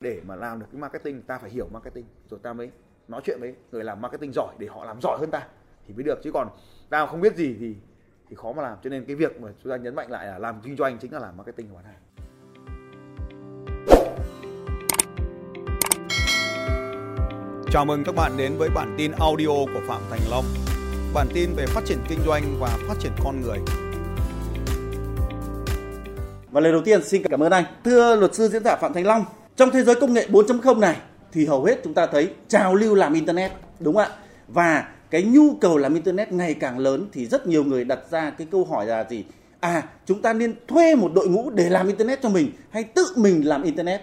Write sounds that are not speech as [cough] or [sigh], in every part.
để mà làm được cái marketing ta phải hiểu marketing rồi ta mới nói chuyện với người làm marketing giỏi để họ làm giỏi hơn ta thì mới được chứ còn ta không biết gì thì thì khó mà làm cho nên cái việc mà chúng ta nhấn mạnh lại là làm kinh doanh chính là làm marketing và bán hàng Chào mừng các bạn đến với bản tin audio của Phạm Thành Long. Bản tin về phát triển kinh doanh và phát triển con người. Và lời đầu tiên xin cảm ơn anh. Thưa luật sư diễn giả Phạm Thành Long, trong thế giới công nghệ 4.0 này thì hầu hết chúng ta thấy trào lưu làm internet, đúng không ạ? Và cái nhu cầu làm internet ngày càng lớn thì rất nhiều người đặt ra cái câu hỏi là gì? À, chúng ta nên thuê một đội ngũ để làm internet cho mình hay tự mình làm internet?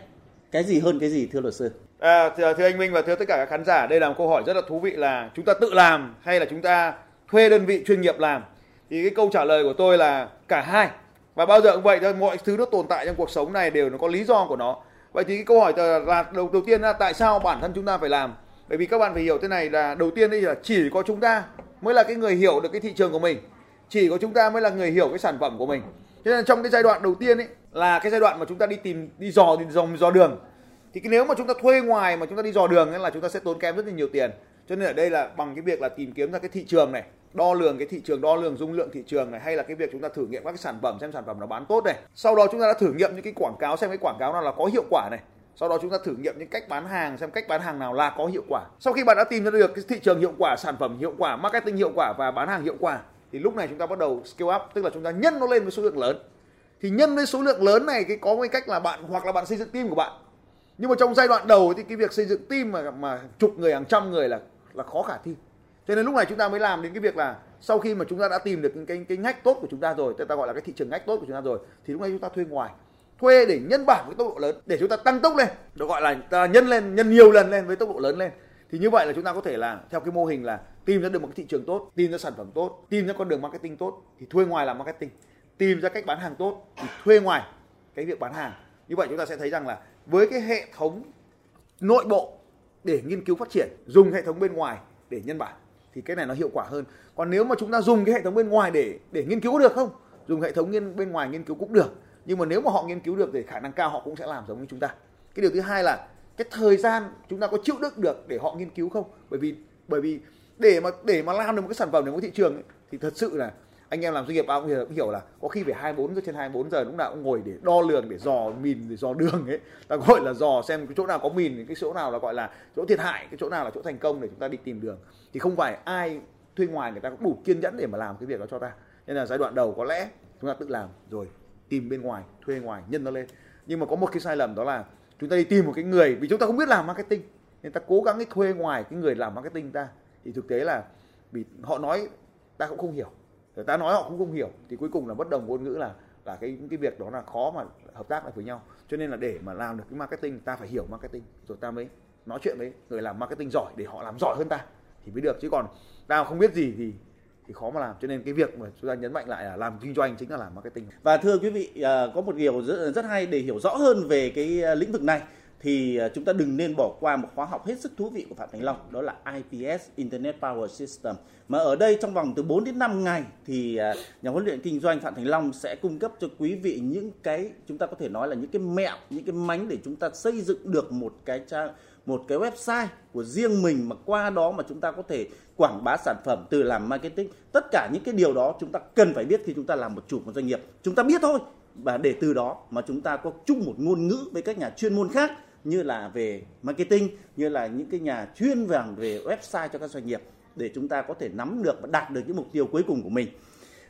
Cái gì hơn cái gì thưa luật sư? À, thưa, thưa anh Minh và thưa tất cả các khán giả, đây là một câu hỏi rất là thú vị là chúng ta tự làm hay là chúng ta thuê đơn vị chuyên nghiệp làm? Thì cái câu trả lời của tôi là cả hai. Và bao giờ cũng vậy thôi, mọi thứ nó tồn tại trong cuộc sống này đều nó có lý do của nó. Vậy thì cái câu hỏi là đầu đầu tiên là tại sao bản thân chúng ta phải làm? Bởi vì các bạn phải hiểu thế này là đầu tiên đây là chỉ có chúng ta mới là cái người hiểu được cái thị trường của mình. Chỉ có chúng ta mới là người hiểu cái sản phẩm của mình. Cho nên trong cái giai đoạn đầu tiên ấy là cái giai đoạn mà chúng ta đi tìm đi dò đi dò, dò đường thì cái nếu mà chúng ta thuê ngoài mà chúng ta đi dò đường ấy là chúng ta sẽ tốn kém rất là nhiều tiền cho nên ở đây là bằng cái việc là tìm kiếm ra cái thị trường này đo lường cái thị trường, đo lường dung lượng thị trường này, hay là cái việc chúng ta thử nghiệm các cái sản phẩm, xem sản phẩm nó bán tốt này. Sau đó chúng ta đã thử nghiệm những cái quảng cáo, xem cái quảng cáo nào là có hiệu quả này. Sau đó chúng ta thử nghiệm những cách bán hàng, xem cách bán hàng nào là có hiệu quả. Sau khi bạn đã tìm ra được cái thị trường hiệu quả, sản phẩm hiệu quả, marketing hiệu quả và bán hàng hiệu quả, thì lúc này chúng ta bắt đầu scale up, tức là chúng ta nhân nó lên với số lượng lớn. Thì nhân với số lượng lớn này cái có cái cách là bạn, hoặc là bạn xây dựng team của bạn. Nhưng mà trong giai đoạn đầu thì cái việc xây dựng team mà mà chục người, hàng trăm người là là khó khả thi. Thế nên lúc này chúng ta mới làm đến cái việc là sau khi mà chúng ta đã tìm được cái cái, cái ngách tốt của chúng ta rồi ta gọi là cái thị trường ngách tốt của chúng ta rồi thì lúc này chúng ta thuê ngoài. Thuê để nhân bản với tốc độ lớn để chúng ta tăng tốc lên. Được gọi là ta nhân lên nhân nhiều lần lên với tốc độ lớn lên. Thì như vậy là chúng ta có thể là theo cái mô hình là tìm ra được một cái thị trường tốt tìm ra sản phẩm tốt tìm ra con đường marketing tốt thì thuê ngoài làm marketing. Tìm ra cách bán hàng tốt thì thuê ngoài cái việc bán hàng. Như vậy chúng ta sẽ thấy rằng là với cái hệ thống nội bộ để nghiên cứu phát triển dùng hệ thống bên ngoài để nhân bản thì cái này nó hiệu quả hơn. Còn nếu mà chúng ta dùng cái hệ thống bên ngoài để để nghiên cứu được không? Dùng hệ thống nghiên bên ngoài nghiên cứu cũng được. Nhưng mà nếu mà họ nghiên cứu được thì khả năng cao họ cũng sẽ làm giống như chúng ta. Cái điều thứ hai là cái thời gian chúng ta có chịu đựng được để họ nghiên cứu không? Bởi vì bởi vì để mà để mà làm được một cái sản phẩm để có thị trường ấy, thì thật sự là anh em làm doanh nghiệp ai cũng hiểu, cũng hiểu là có khi phải 24 giờ trên 24 giờ lúc nào cũng ngồi để đo lường để dò mìn để dò đường ấy. Ta gọi là dò xem cái chỗ nào có mìn cái chỗ nào là gọi là chỗ thiệt hại cái chỗ nào là chỗ thành công để chúng ta đi tìm đường. Thì không phải ai thuê ngoài người ta cũng đủ kiên nhẫn để mà làm cái việc đó cho ta. Nên là giai đoạn đầu có lẽ chúng ta tự làm rồi tìm bên ngoài thuê ngoài nhân nó lên. Nhưng mà có một cái sai lầm đó là chúng ta đi tìm một cái người vì chúng ta không biết làm marketing nên ta cố gắng cái thuê ngoài cái người làm marketing ta. Thì thực tế là vì họ nói ta cũng không hiểu người ta nói họ cũng không hiểu thì cuối cùng là bất đồng ngôn ngữ là là cái cái việc đó là khó mà hợp tác lại với nhau. Cho nên là để mà làm được cái marketing ta phải hiểu marketing. Rồi ta mới nói chuyện với người làm marketing giỏi để họ làm giỏi hơn ta thì mới được. Chứ còn ta không biết gì thì thì khó mà làm. Cho nên cái việc mà chúng ta nhấn mạnh lại là làm kinh doanh chính là làm marketing. Và thưa quý vị à, có một điều rất, rất hay để hiểu rõ hơn về cái à, lĩnh vực này thì à, chúng ta đừng nên bỏ qua một khóa học hết sức thú vị của Phạm Thành Long, đó là IPS Internet Power System. Mà ở đây trong vòng từ 4 đến 5 ngày thì à, nhà huấn luyện kinh doanh Phạm Thành Long sẽ cung cấp cho quý vị những cái, chúng ta có thể nói là những cái mẹo, những cái mánh để chúng ta xây dựng được một cái trang một cái website của riêng mình mà qua đó mà chúng ta có thể quảng bá sản phẩm từ làm marketing. Tất cả những cái điều đó chúng ta cần phải biết khi chúng ta làm một chủ một doanh nghiệp. Chúng ta biết thôi, và để từ đó mà chúng ta có chung một ngôn ngữ với các nhà chuyên môn khác như là về marketing như là những cái nhà chuyên vàng về website cho các doanh nghiệp để chúng ta có thể nắm được và đạt được những mục tiêu cuối cùng của mình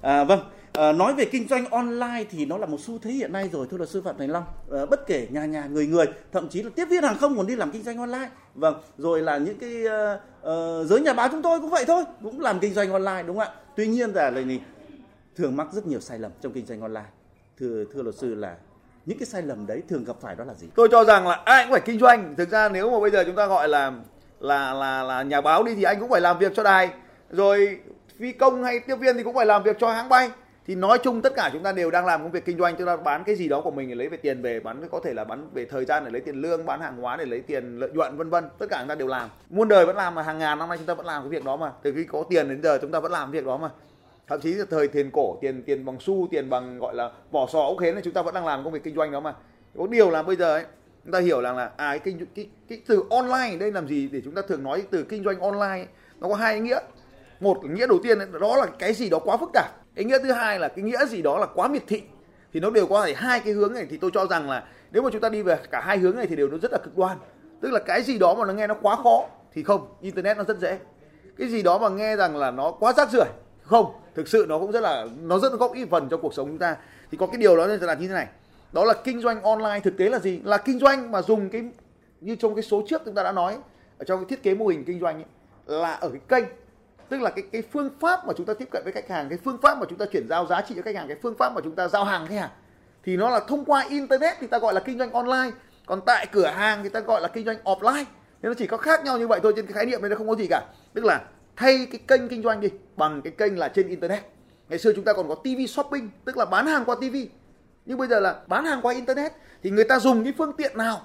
À, vâng, à, nói về kinh doanh online thì nó là một xu thế hiện nay rồi thưa luật sư Phạm Thành Long. À, bất kể nhà nhà người người, thậm chí là tiếp viên hàng không còn đi làm kinh doanh online. Vâng, rồi là những cái uh, uh, giới nhà báo chúng tôi cũng vậy thôi, cũng làm kinh doanh online đúng không ạ? Tuy nhiên là này thường mắc rất nhiều sai lầm trong kinh doanh online. Thưa thưa luật sư là những cái sai lầm đấy thường gặp phải đó là gì? Tôi cho rằng là ai cũng phải kinh doanh. Thực ra nếu mà bây giờ chúng ta gọi là là là là nhà báo đi thì anh cũng phải làm việc cho đài. Rồi phi công hay tiếp viên thì cũng phải làm việc cho hãng bay thì nói chung tất cả chúng ta đều đang làm công việc kinh doanh chúng ta bán cái gì đó của mình để lấy về tiền về, bán, có thể là bán về thời gian để lấy tiền lương, bán hàng hóa để lấy tiền lợi nhuận, vân vân tất cả chúng ta đều làm muôn đời vẫn làm mà, hàng ngàn năm nay chúng ta vẫn làm cái việc đó mà từ khi có tiền đến giờ chúng ta vẫn làm việc đó mà thậm chí là thời tiền cổ tiền tiền bằng xu tiền bằng gọi là vỏ sò ốc hến này chúng ta vẫn đang làm công việc kinh doanh đó mà. Có điều là bây giờ ấy chúng ta hiểu rằng là à cái kinh cái, cái từ online đây làm gì để chúng ta thường nói từ kinh doanh online nó có hai ý nghĩa. Một nghĩa đầu tiên đó là cái gì đó quá phức tạp. Ý nghĩa thứ hai là cái nghĩa gì đó là quá miệt thị. Thì nó đều có thể hai cái hướng này thì tôi cho rằng là nếu mà chúng ta đi về cả hai hướng này thì đều nó rất là cực đoan. Tức là cái gì đó mà nó nghe nó quá khó thì không internet nó rất dễ. Cái gì đó mà nghe rằng là nó quá rác rưởi không thực sự nó cũng rất là nó rất là góp ý phần cho cuộc sống chúng ta. Thì có cái điều đó là như thế này. Đó là kinh doanh online thực tế là gì? Là kinh doanh mà dùng cái như trong cái số trước chúng ta đã nói ở trong cái thiết kế mô hình kinh doanh ấy, là ở cái kênh. Tức là cái cái phương pháp mà chúng ta tiếp cận với khách hàng cái phương pháp mà chúng ta chuyển giao giá trị cho khách hàng cái phương pháp mà chúng ta giao hàng khách hàng. Thì nó là thông qua internet thì ta gọi là kinh doanh online. Còn tại cửa hàng thì ta gọi là kinh doanh offline. Nên nó chỉ có khác nhau như vậy thôi trên cái khái niệm này nó không có gì cả. Tức là thay cái kênh kinh doanh đi, bằng cái kênh là trên internet. Ngày xưa chúng ta còn có TV shopping, tức là bán hàng qua TV nhưng bây giờ là bán hàng qua internet, thì người ta dùng cái phương tiện nào?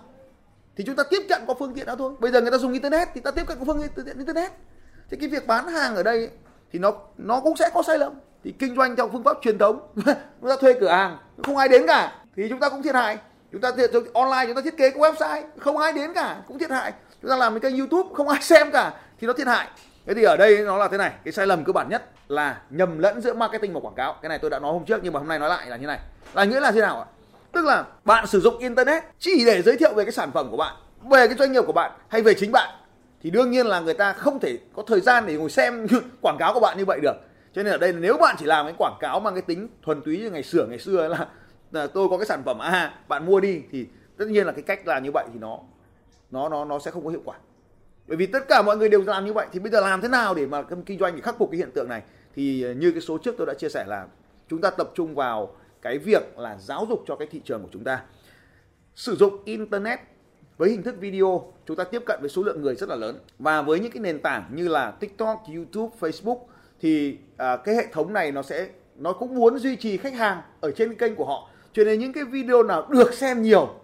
Thì chúng ta tiếp cận qua phương tiện đó thôi. Bây giờ người ta dùng internet, thì ta tiếp cận qua phương tiện internet. Thì cái việc bán hàng ở đây thì nó nó cũng sẽ có sai lầm. Thì kinh doanh theo phương pháp truyền thống, [laughs] chúng ta thuê cửa hàng, không ai đến cả. Thì chúng ta cũng thiệt hại. Chúng ta thiệt online chúng ta thiết kế cái website, không ai đến cả, cũng thiệt hại. Chúng ta làm cái kênh youtube, không ai [laughs] xem cả, thì nó thiệt hại thế thì ở đây nó là thế này cái sai lầm cơ bản nhất là nhầm lẫn giữa marketing và quảng cáo. Cái này tôi đã nói hôm trước nhưng mà hôm nay nói lại là như này. Là nghĩa là thế nào ạ? Tức là bạn sử dụng internet chỉ để giới thiệu về cái sản phẩm của bạn về cái doanh nghiệp của bạn hay về chính bạn thì đương nhiên là người ta không thể có thời gian để ngồi xem [laughs] quảng cáo của bạn như vậy được. Cho nên ở đây nếu bạn chỉ làm cái quảng cáo mang cái tính thuần túy như ngày xưa ngày xưa là, là tôi có cái sản phẩm à bạn mua đi thì tất nhiên là cái cách làm như vậy thì nó nó nó nó sẽ không có hiệu quả bởi vì tất cả mọi người đều làm như vậy thì bây giờ làm thế nào để mà kinh doanh để khắc phục cái hiện tượng này? Thì ờ, như cái số trước tôi đã chia sẻ là chúng ta tập trung vào cái việc là giáo dục cho cái thị trường của chúng ta. Sử dụng internet với hình thức video chúng ta tiếp cận với số lượng người rất là lớn. Và với những cái nền tảng như là TikTok, YouTube, Facebook thì à, cái hệ thống này nó sẽ nó cũng muốn duy trì khách hàng ở trên kênh của họ. Cho nên những cái video nào được xem nhiều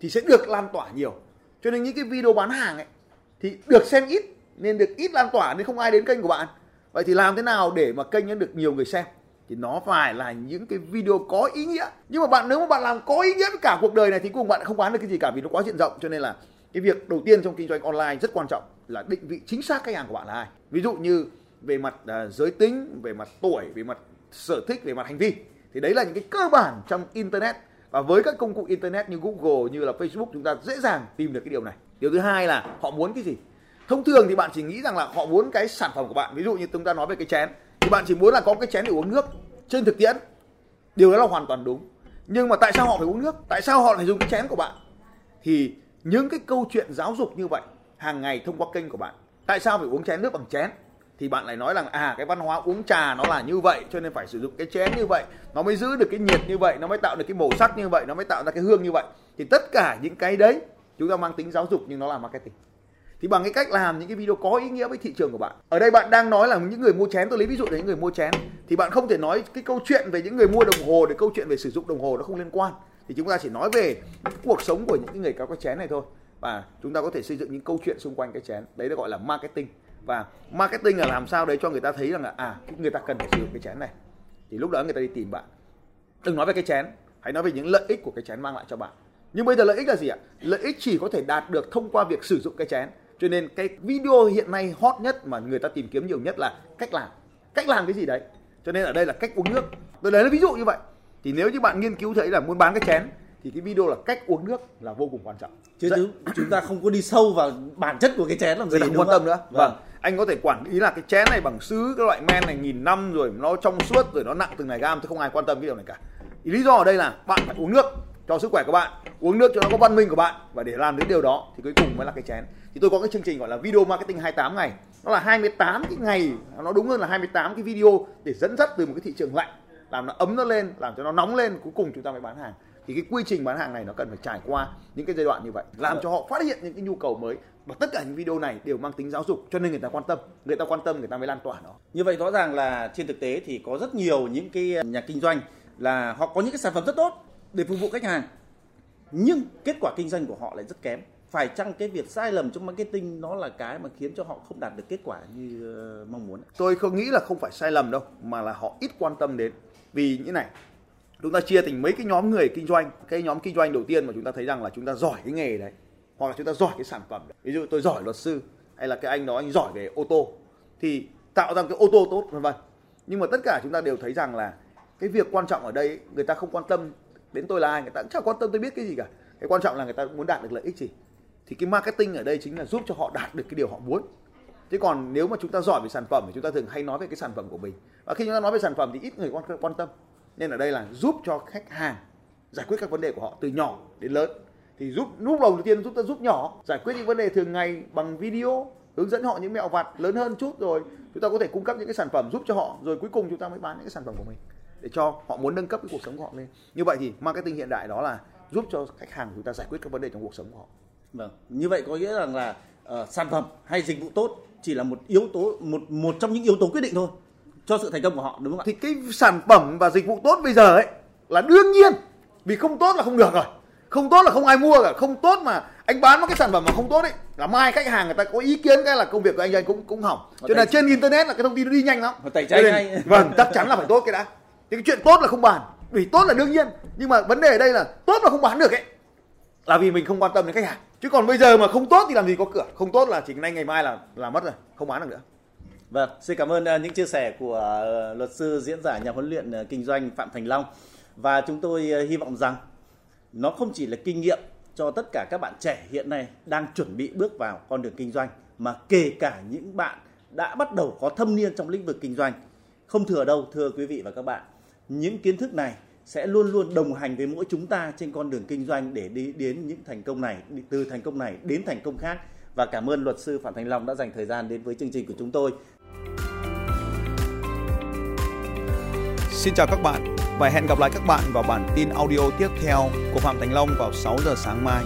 thì sẽ được lan tỏa nhiều. Cho nên những cái video bán hàng ấy thì được xem ít nên được ít lan tỏa nên không ai đến kênh của bạn. Vậy thì làm thế nào để mà kênh nó được nhiều người xem? Thì nó phải là những cái video có ý nghĩa. Nhưng mà bạn nếu mà bạn làm có ý nghĩa với cả cuộc đời này thì cùng bạn không bán được cái gì cả vì nó quá diện rộng. Cho nên là cái việc đầu tiên trong kinh doanh online rất quan trọng là định vị chính xác khách hàng của bạn là ai. Ví dụ như về mặt uh, giới tính về mặt tuổi về mặt sở thích về mặt hành vi. Thì đấy là những cái cơ bản trong internet. Và với các công cụ internet như Google như là Facebook chúng ta dễ dàng tìm được cái điều này điều thứ hai là họ muốn cái gì? Thông thường thì bạn chỉ nghĩ rằng là họ muốn cái sản phẩm của bạn. Ví dụ như chúng ta nói về cái chén, thì bạn chỉ muốn là có cái chén để uống nước trên thực tiễn. Điều đó là hoàn toàn đúng. Nhưng mà tại sao họ phải uống nước? Tại sao họ phải dùng cái chén của bạn? Thì những cái câu chuyện giáo dục như vậy hàng ngày thông qua kênh của bạn. Tại sao phải uống chén nước bằng chén? Thì bạn lại nói rằng à cái văn hóa uống trà nó là như vậy, cho nên phải sử dụng cái chén như vậy. Nó mới giữ được cái nhiệt như vậy, nó mới tạo được cái màu sắc như vậy, nó mới tạo ra cái hương như vậy. Thì tất cả những cái đấy chúng ta mang tính giáo dục nhưng nó là marketing. Thì bằng cái cách làm những cái video có ý nghĩa với thị trường của bạn. Ở đây bạn đang nói là những người mua chén, tôi lấy ví dụ là những người mua chén, thì bạn không thể nói cái câu chuyện về những người mua đồng hồ để câu chuyện về sử dụng đồng hồ nó không liên quan. Thì chúng ta chỉ nói về cuộc sống của những người có cái chén này thôi. Và chúng ta có thể xây dựng những câu chuyện xung quanh cái chén. Đấy là gọi là marketing. Và marketing là làm sao đấy cho người ta thấy rằng là à người ta cần phải sử dụng cái chén này. Thì lúc đó người ta đi tìm bạn. Đừng nói về cái chén, hãy nói về những lợi ích của cái chén mang lại cho bạn nhưng bây giờ lợi ích là gì ạ? Lợi ích chỉ có thể đạt được thông qua việc sử dụng cái chén. Cho nên cái video hiện nay hot nhất mà người ta tìm kiếm nhiều nhất là cách làm. Cách làm cái gì đấy? Cho nên ở đây là cách uống nước. Tôi lấy ví dụ như vậy. Thì nếu như bạn nghiên cứu thấy là muốn bán cái chén thì cái video là cách uống nước là vô cùng quan trọng. Chứ Dạ. chúng ta không có đi sâu vào bản chất của cái chén làm gì không quan tâm nữa. Vâng. vâng. Anh có thể quản lý là cái chén này bằng sứ cái loại men này nghìn năm rồi nó trong suốt rồi nó nặng từng này gam thì không ai quan tâm cái điều này cả. Lý do ở đây là bạn phải uống nước cho sức khỏe của bạn. Uống nước cho nó có văn minh của bạn. Và để làm đến điều đó thì cuối cùng mới là cái chén. Thì tôi có cái chương trình gọi là video marketing 28 ngày. Nó là 28 cái ngày, nó đúng hơn là 28 cái video để dẫn dắt từ một cái thị trường lạnh, làm nó ấm nó lên, làm cho nó nóng lên. Cuối cùng chúng ta mới bán hàng. Thì cái quy trình bán hàng này nó cần phải trải qua những cái giai đoạn như vậy, làm cho họ phát hiện những cái nhu cầu mới. Và tất cả những video này đều mang tính giáo dục, cho nên người ta quan tâm. Người ta quan tâm, người ta mới lan tỏa nó. Như vậy rõ ràng là trên thực tế thì có rất nhiều những cái nhà kinh doanh là họ có những cái sản phẩm rất tốt để phục vụ khách hàng. Nhưng kết quả kinh doanh của họ lại rất kém. Phải chăng cái việc sai lầm trong marketing nó là cái mà khiến cho họ không đạt được kết quả như ờ, mong muốn? tôi không nghĩ là không phải sai lầm đâu, mà là họ ít quan tâm đến vì như này, chúng ta chia thành mấy cái nhóm người kinh doanh cái nhóm kinh doanh đầu tiên mà chúng ta thấy rằng là chúng ta giỏi cái nghề đấy, hoặc là chúng ta giỏi cái sản phẩm đấy. ví dụ tôi giỏi luật sư, hay là cái anh đó anh giỏi về ô tô, thì tạo ra cái ô tô tốt, vân vân nhưng mà tất cả chúng ta đều thấy rằng là cái việc quan trọng ở đây người ta không quan tâm đến tôi là ai, người ta cũng chẳng quan tâm tôi biết cái gì cả. Cái quan trọng là người ta muốn đạt được lợi ích gì. Thì cái marketing ở đây chính là giúp cho họ đạt được cái điều họ muốn. Thế còn nếu mà chúng ta giỏi về sản phẩm thì chúng ta thường hay nói về cái sản phẩm của mình. Và khi chúng ta nói về sản phẩm thì ít người quan quan tâm. Nên ở đây là giúp cho khách hàng giải quyết các vấn đề của họ từ nhỏ đến lớn. Thì giúp, lúc đầu tiên giúp ta giúp nhỏ, giải quyết những vấn đề thường ngày bằng video, hướng dẫn họ những mẹo vặt lớn hơn chút rồi, chúng ta có thể cung cấp những cái sản phẩm giúp cho họ. Rồi cuối cùng chúng ta mới bán những cái sản phẩm của mình để cho họ muốn nâng cấp cái cuộc sống của họ lên. Như vậy thì marketing hiện đại đó là giúp cho khách hàng chúng ta giải quyết các vấn đề trong cuộc sống của họ. Vâng như vậy có nghĩa rằng là uh, sản phẩm hay dịch vụ tốt chỉ là một yếu tố một một trong những yếu tố quyết định thôi cho sự thành công của họ đúng không ạ? Thì cái sản phẩm và dịch vụ tốt bây giờ ấy là đương nhiên vì không tốt là không được rồi. Không tốt là không ai mua cả. Không tốt mà anh bán một cái sản phẩm mà không tốt ấy là mai khách hàng người ta có ý kiến cái là công việc của anh anh cũng cũng hỏng. Cho nên trên internet là cái thông tin nó đi nhanh lắm. Tẩy chay vâng chắc chắn là phải tốt cái đã thì cái chuyện tốt là không bàn vì tốt là đương nhiên nhưng mà vấn đề ở đây là tốt mà không bán được ấy là vì mình không quan tâm đến khách hàng chứ còn bây giờ mà không tốt thì làm gì có cửa không tốt là chỉ nay ngày mai là là mất rồi không bán được nữa Vâng, xin cảm ơn ờ, những chia sẻ của ờ, luật sư diễn giả nhà huấn luyện ờ, kinh doanh Phạm Thành Long và chúng tôi hy vọng rằng nó không chỉ là kinh nghiệm cho tất cả các bạn trẻ hiện nay đang chuẩn bị bước vào con đường kinh doanh mà kể cả những bạn đã bắt đầu có thâm niên trong lĩnh vực kinh doanh. Không thừa đâu thưa quý vị và các bạn. Những kiến thức này sẽ luôn luôn đồng hành với mỗi chúng ta trên con đường kinh doanh để đi đến những thành công này, từ thành công này đến thành công khác. Và cảm ơn luật sư Phạm Thành Long đã dành thời gian đến với chương trình của chúng tôi. Xin chào các bạn và hẹn gặp lại các bạn vào bản tin audio tiếp theo của Phạm Thành Long vào 6 giờ sáng mai.